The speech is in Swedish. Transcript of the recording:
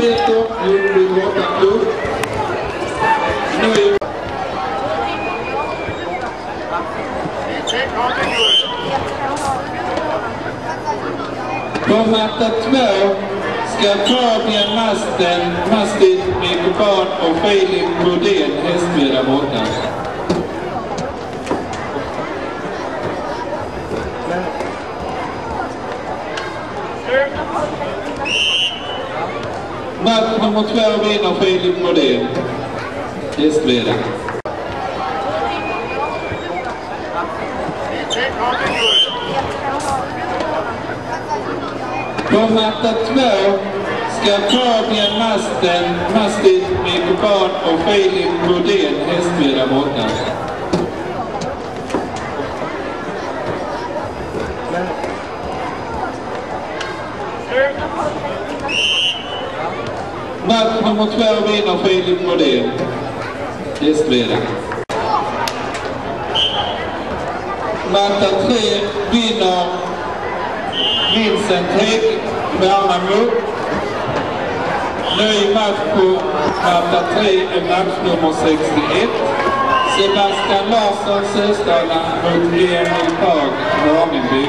Peter, Ljungby Bortaklubb. Nu På matta två ska Fabian Masten, Mastit Mikoban och Filip Bodén Hästveda borta. Match nummer två vinner Filip Bodén, Hästveda. På matta två ska Fabian Masten, Mastit Mikoban och Filip Bodén Hästveda borta. Match nummer två vinner Filip Bodén, Hästveda. Matta 3 vinner Vincent Hägg, Värnamo. Ny match på matta 3 är match nummer 61. Sebastian Larsson, Sösdala mot Emil Haag, Haninge